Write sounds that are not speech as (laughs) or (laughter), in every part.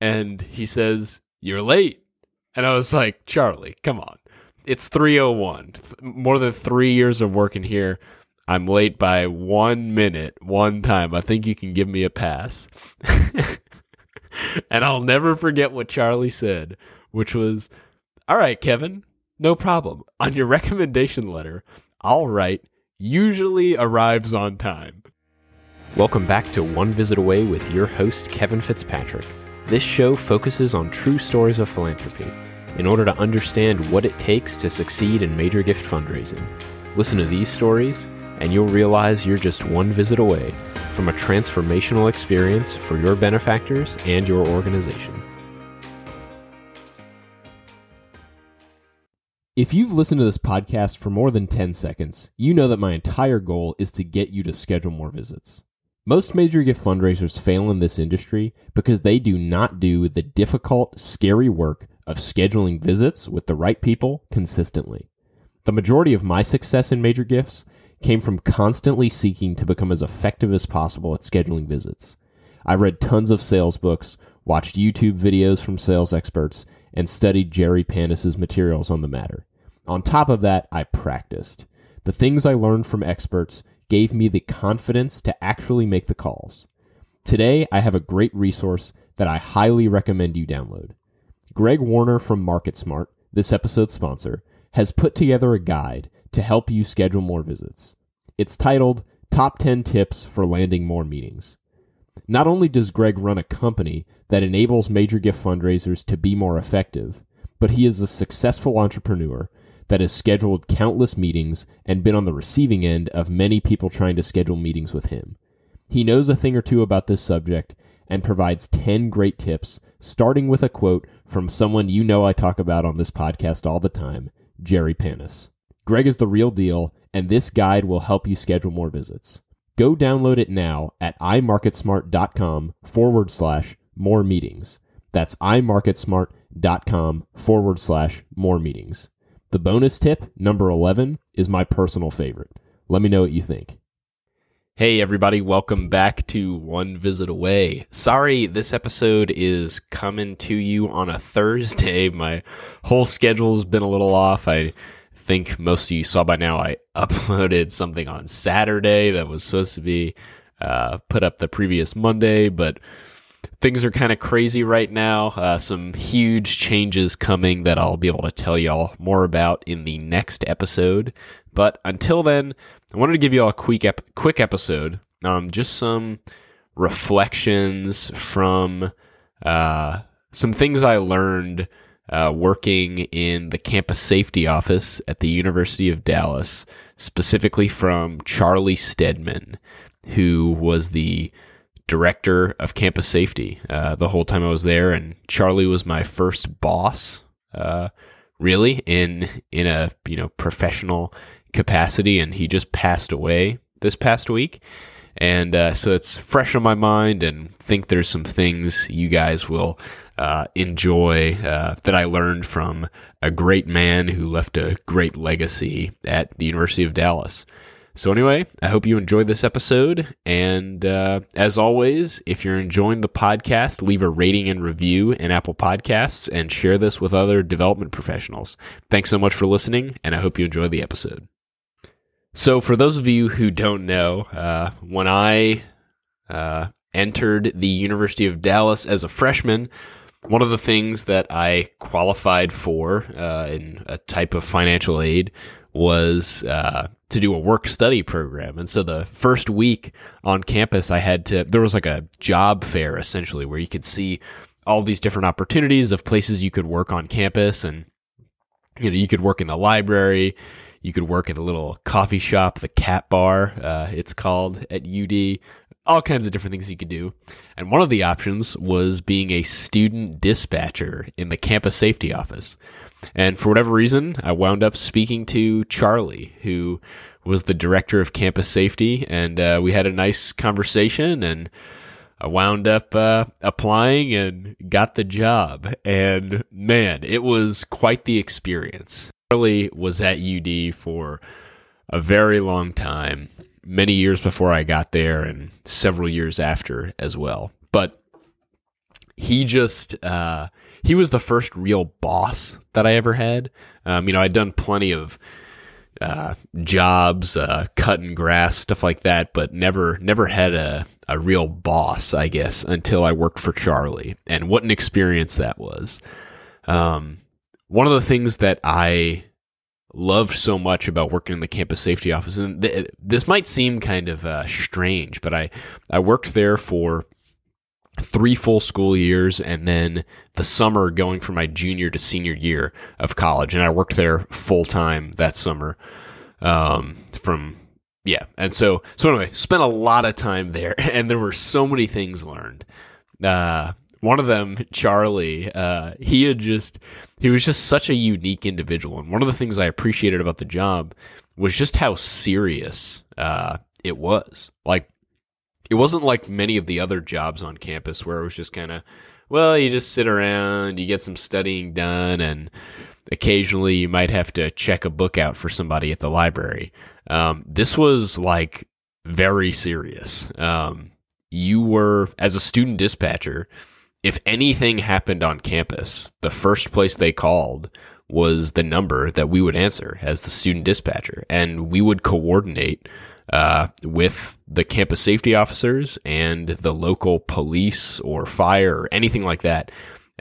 and he says, "You're late." And I was like, "Charlie, come on. It's 301. More than 3 years of working here. I'm late by 1 minute one time. I think you can give me a pass." (laughs) and I'll never forget what Charlie said, which was, "All right, Kevin, no problem. On your (laughs) recommendation letter, I'll write usually arrives on time." Welcome back to One Visit Away with your host, Kevin Fitzpatrick. This show focuses on true stories of philanthropy in order to understand what it takes to succeed in major gift fundraising. Listen to these stories, and you'll realize you're just one visit away from a transformational experience for your benefactors and your organization. If you've listened to this podcast for more than 10 seconds, you know that my entire goal is to get you to schedule more visits. Most major gift fundraisers fail in this industry because they do not do the difficult, scary work of scheduling visits with the right people consistently. The majority of my success in major gifts came from constantly seeking to become as effective as possible at scheduling visits. I read tons of sales books, watched YouTube videos from sales experts, and studied Jerry Panas's materials on the matter. On top of that, I practiced. The things I learned from experts gave me the confidence to actually make the calls. Today, I have a great resource that I highly recommend you download. Greg Warner from MarketSmart, this episode's sponsor, has put together a guide to help you schedule more visits. It's titled Top 10 Tips for Landing More Meetings. Not only does Greg run a company that enables major gift fundraisers to be more effective, but he is a successful entrepreneur that has scheduled countless meetings and been on the receiving end of many people trying to schedule meetings with him. He knows a thing or two about this subject and provides 10 great tips, starting with a quote from someone you know I talk about on this podcast all the time, Jerry Panas. Greg is the real deal, and this guide will help you schedule more visits. Go download it now at imarketsmart.com forward slash more meetings. That's imarketsmart.com forward slash more meetings. The bonus tip, number 11, is my personal favorite. Let me know what you think. Hey, everybody, welcome back to One Visit Away. Sorry, this episode is coming to you on a Thursday. (laughs) My whole schedule's been a little off. I think most of you saw by now I (laughs) uploaded something on Saturday that was supposed to be uh, put up the previous Monday, but things are kind of crazy right now. Uh, some huge changes coming that I'll be able to tell y'all more about in the next episode. But until then, I wanted to give you all a quick ep- quick episode. Um, just some reflections from uh, some things I learned uh, working in the campus safety office at the University of Dallas, specifically from Charlie Stedman, who was the director of campus safety uh, the whole time I was there, and Charlie was my first boss, uh, really in in a you know professional capacity, and he just passed away this past week, and uh, so it's fresh on my mind, and think there's some things you guys will uh, enjoy uh, that I learned from a great man who left a great legacy at the University of Dallas. So, anyway, I hope you enjoyed this episode. And uh, as always, if you're enjoying the podcast, leave a rating and review in Apple Podcasts and share this with other development professionals. Thanks so much for listening, and I hope you enjoy the episode. So, for those of you who don't know, uh, when I uh, entered the University of Dallas as a freshman, one of the things that I qualified for uh, in a type of financial aid was uh, to do a work study program. And so the first week on campus, I had to, there was like a job fair essentially where you could see all these different opportunities of places you could work on campus. And, you know, you could work in the library, you could work at a little coffee shop, the Cap Bar, uh, it's called at UD. All kinds of different things you could do. And one of the options was being a student dispatcher in the campus safety office. And for whatever reason, I wound up speaking to Charlie, who was the director of campus safety, and uh, we had a nice conversation. And I wound up uh, applying and got the job. And man, it was quite the experience. Charlie was at UD for a very long time, many years before I got there, and several years after as well. But he just uh, he was the first real boss that I ever had. Um, you know, I'd done plenty of uh, jobs, uh, cutting grass, stuff like that, but never never had a a real boss, I guess, until I worked for Charlie. And what an experience that was. Um, one of the things that I loved so much about working in the campus safety office, and th- this might seem kind of uh, strange, but I I worked there for three full school years and then the summer going from my junior to senior year of college. And i worked there full time that summer um, from yeah. And so so anyway spent a lot of time there (laughs) and there were so many things learned. Uh, one of them charlie uh, he had just he was just such a unique individual. And one of the things i appreciated about the job was just how serious uh, it was. Like it wasn't like many of the other jobs on campus where it was just kind of well you just sit around you get some studying done and occasionally you might have to check a book out for somebody at the library. Um, this was like very serious. Um, you were as a student dispatcher if anything happened on campus the first place they called was the number that we would answer as the student dispatcher and we would coordinate uh, with the campus safety officers and the local police or fire or anything like that.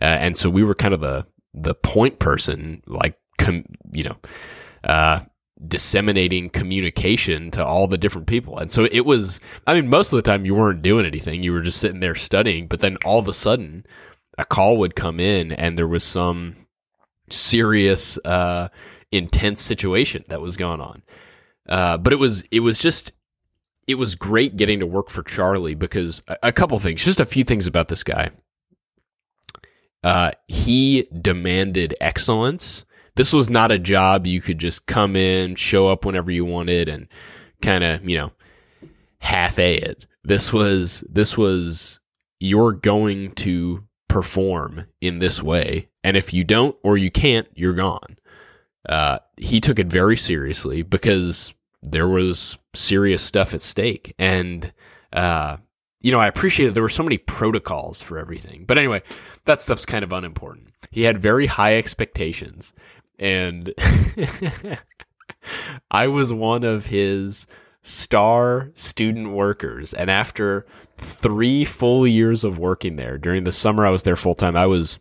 Uh, and so we were kind of the the point person, like com- you know, uh, disseminating communication to all the different people. And so it was. I mean, most of the time you weren't doing anything; you were just sitting there studying. But then all of a sudden, a call would come in, and there was some serious, uh, intense situation that was going on. Uh, but it was it was just it was great getting to work for Charlie because a, a couple things, just a few things about this guy. Uh, he demanded excellence. This was not a job you could just come in, show up whenever you wanted, and kind of you know half a it. This was this was you're going to perform in this way, and if you don't or you can't, you're gone. Uh, he took it very seriously because there was serious stuff at stake. And, uh, you know, I appreciated there were so many protocols for everything. But anyway, that stuff's kind of unimportant. He had very high expectations. And (laughs) I was one of his star student workers. And after three full years of working there, during the summer I was there full time, I was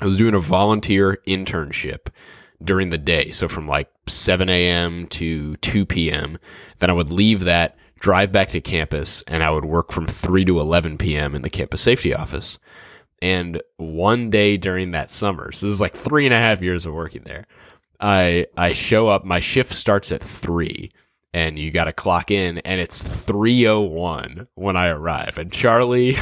I was doing a volunteer internship during the day. So from like 7 a.m. to 2 p.m. Then I would leave that, drive back to campus, and I would work from 3 to 11 p.m. in the campus safety office. And one day during that summer, so this is like three and a half years of working there, I I show up. My shift starts at three, and you got to clock in, and it's three o one when I arrive. And Charlie,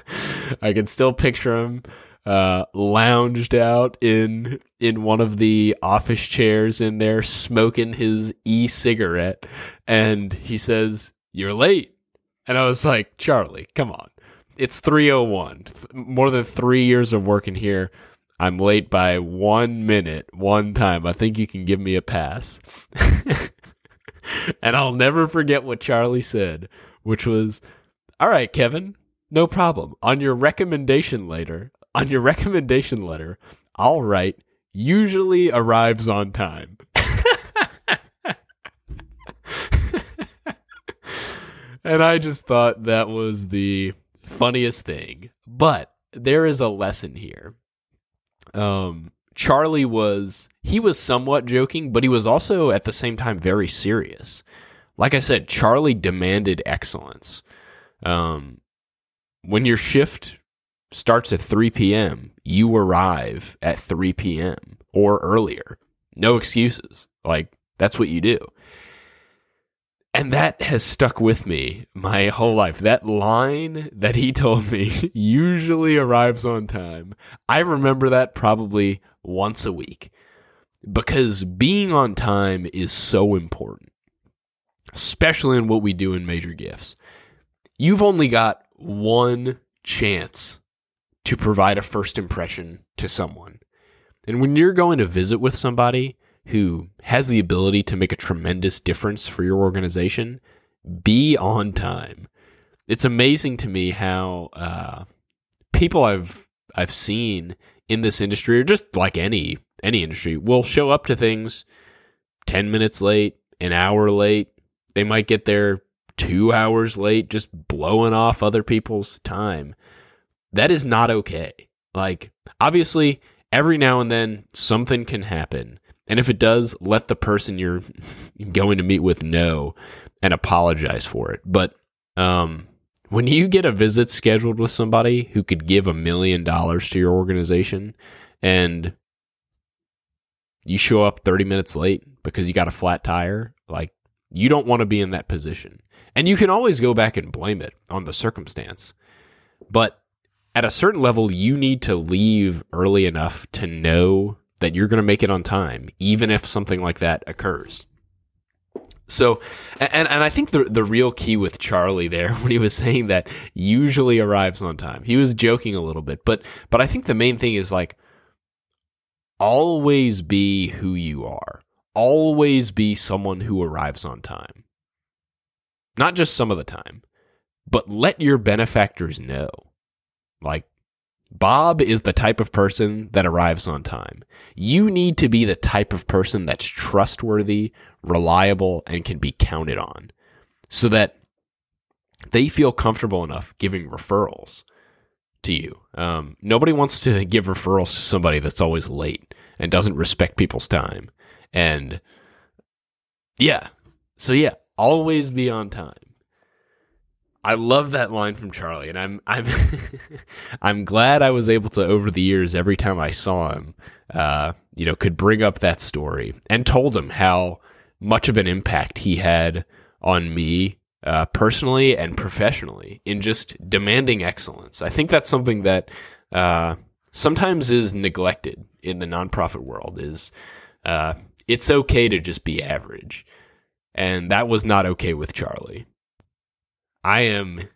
(laughs) I can still picture him uh, lounged out in in one of the office chairs in there, smoking his e-cigarette, and he says, "You're late." And I was like, "Charlie, come on, it's three o one. More than three years of working here." I'm late by one minute, one time. I think you can give me a pass. (laughs) and I'll never forget what Charlie said, which was, All right, Kevin, no problem. On your recommendation later, on your recommendation letter, I'll write usually arrives on time. and I just thought that was the funniest thing. But there is a lesson here. Um, Charlie was he was somewhat joking, but he was also at the same time very serious. Like I said, Charlie demanded excellence. Um, when your shift starts at 3 p.m., you arrive at 3 p.m. or earlier. No excuses. Like, that's what you do. And that has stuck with me my whole life. That line that he told me (laughs) usually arrives on time. I remember that probably once a week because being on time is so important, especially in what we do in major gifts. You've only got one chance to provide a first impression to someone. And when you're going to visit with somebody who has the ability to make a tremendous difference for your organization, be on time. It's amazing to me how uh, people I've I've seen in this industry, or just like any any industry, will show up to things ten minutes late, an hour late. They might get there two hours late, just blowing off other people's time. That is not okay. Like, obviously, every now and then something can happen. And if it does, let the person you're (laughs) going to meet with know and apologize for it. But um, when you get a visit scheduled with somebody who could give a million dollars to your organization and you show up 30 minutes late because you got a flat tire, like you don't want to be in that position. And you can always go back and blame it on the circumstance. But at a certain level, you need to leave early enough to know that you're going to make it on time, even if something like that occurs. So, and, and I think the the real key with Charlie there (laughs) when he was saying that usually arrives on time, he was joking a little bit, but but I think the main thing is like always be who you are, always be someone who arrives on time, not just some of the time, but let your benefactors know. Like, Bob is the type of person that arrives on time. You need to be the type of person that's trustworthy, reliable, and can be counted on so that they feel comfortable enough giving referrals to you. Um, nobody wants to (laughs) give referrals to somebody that's always late and doesn't respect people's time. And yeah, so yeah, always be on time. I love that line from Charlie, and I'm I'm (laughs) I'm glad I was able to over the years every time I saw him, uh, you know, could bring up that story and told him how much of an impact he had on me uh, personally and professionally in just demanding excellence. I think that's something that uh, sometimes is neglected in the nonprofit world. Is uh, it's okay to just be average, and that was not okay with Charlie. I am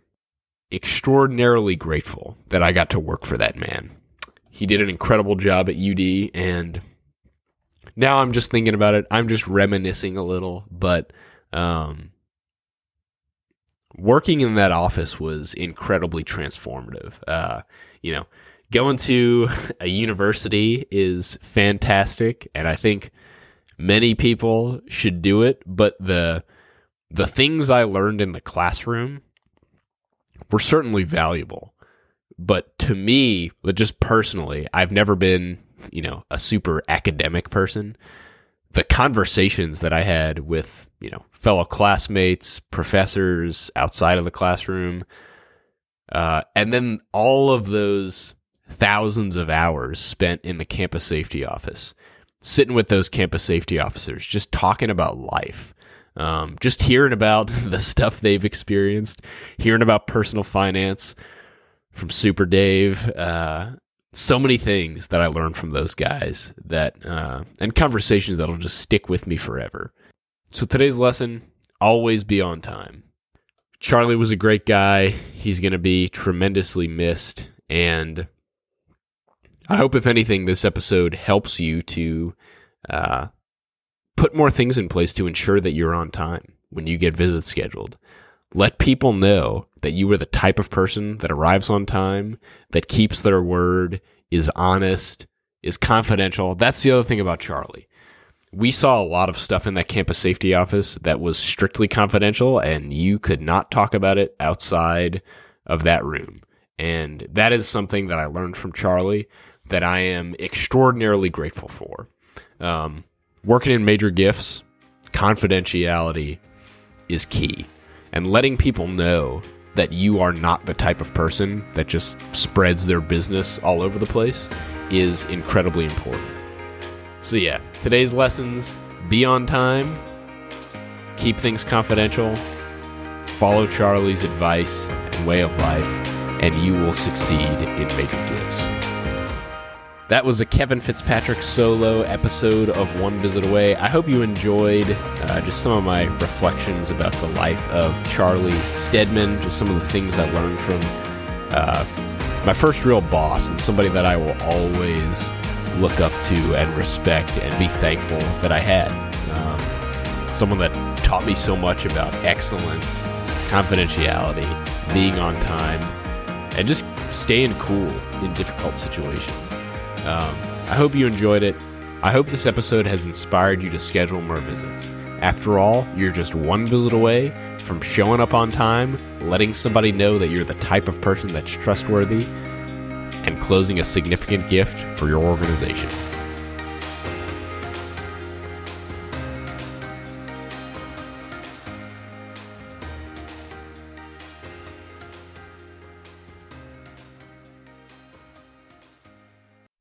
extraordinarily grateful that I got to work for that man. He did an incredible job at UD, and now I'm just thinking about it. I'm just reminiscing a little, but um, working in that office was incredibly transformative. Uh, you know, going to a university is fantastic, and I think many people should do it. But the the things I learned in the classroom were certainly valuable. But to me, just personally, I've never been, you know, a super academic person. The conversations that I had with, you know, fellow classmates, professors outside of the classroom, uh, and then all of those thousands of hours spent in the campus safety office, sitting with those campus safety officers, just talking about life um, just hearing about (laughs) the stuff they've experienced, hearing about personal finance from Super Dave, uh, so many things that I learned from those guys that uh, and conversations that'll just stick with me forever. So today's lesson: always be on time. Charlie was a great guy. He's going to be tremendously missed, and I hope, if anything, this episode helps you to uh, put more things in place to ensure that you're on time when you get visits scheduled. Let people know that you are the type of person that arrives on time, that keeps their word, is honest, is confidential. That's the other thing about Charlie. We saw a lot of stuff in that campus safety office that was strictly confidential, and you could not talk about it outside of that room. And that is something that I learned from Charlie that I am extraordinarily grateful for. Um, working in major gifts, confidentiality is key. And letting people know that you are not the type of person that just spreads their business all over the place is incredibly important. So, yeah, today's lessons be on time, keep things confidential, follow Charlie's advice and way of life, and you will succeed in major gifts. That was a Kevin Fitzpatrick solo episode of One Visit Away. I hope you enjoyed uh, just some of my reflections about the life of Charlie Stedman, just some of the things I learned from uh, my first real boss and somebody that I will always look up to and respect and be thankful that I had. Um, someone that taught me so much about excellence, confidentiality, being on time, and just staying cool in difficult situations. Um, I hope you enjoyed it. I hope this episode has inspired you to schedule more visits. After all, you're just one visit away from showing up on time, letting somebody know that you're the type of person that's trustworthy, and closing a significant gift for your organization.